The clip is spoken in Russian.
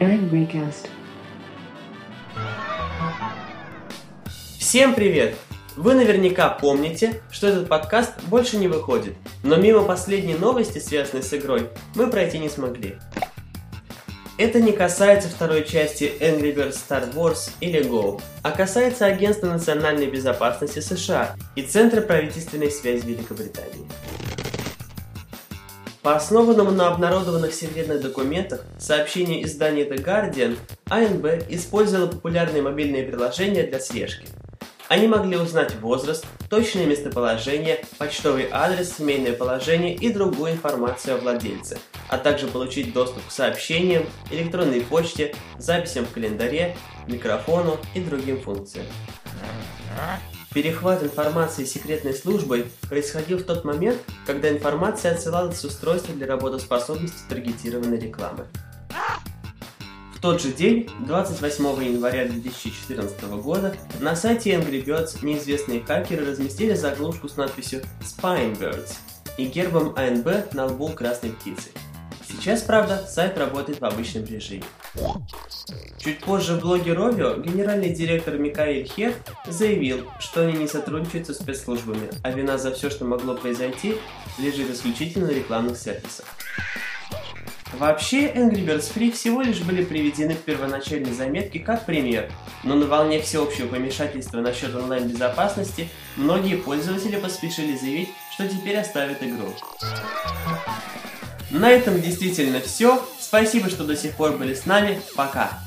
Angrycast. Всем привет! Вы наверняка помните, что этот подкаст больше не выходит, но мимо последней новости, связанной с игрой, мы пройти не смогли. Это не касается второй части Angry Birds Star Wars или Go, а касается Агентства национальной безопасности США и Центра правительственной связи Великобритании. По основанному на обнародованных секретных документах сообщению издания The Guardian, АНБ использовала популярные мобильные приложения для слежки. Они могли узнать возраст, точное местоположение, почтовый адрес, семейное положение и другую информацию о владельце, а также получить доступ к сообщениям, электронной почте, записям в календаре, микрофону и другим функциям. Перехват информации секретной службой происходил в тот момент, когда информация отсылалась с устройства для работоспособности таргетированной рекламы. В тот же день, 28 января 2014 года, на сайте Angry Birds неизвестные хакеры разместили заглушку с надписью Spine Birds и гербом АНБ на лбу красной птицы. Сейчас, правда, сайт работает в обычном режиме. Чуть позже в блоге Ровио генеральный директор Микаэль Хер заявил, что они не сотрудничают со спецслужбами, а вина за все, что могло произойти, лежит исключительно на рекламных сервисах. Вообще, Angry Birds Free всего лишь были приведены в первоначальной заметке как пример, но на волне всеобщего помешательства насчет онлайн-безопасности многие пользователи поспешили заявить, что теперь оставят игру. На этом действительно все. Спасибо, что до сих пор были с нами. Пока.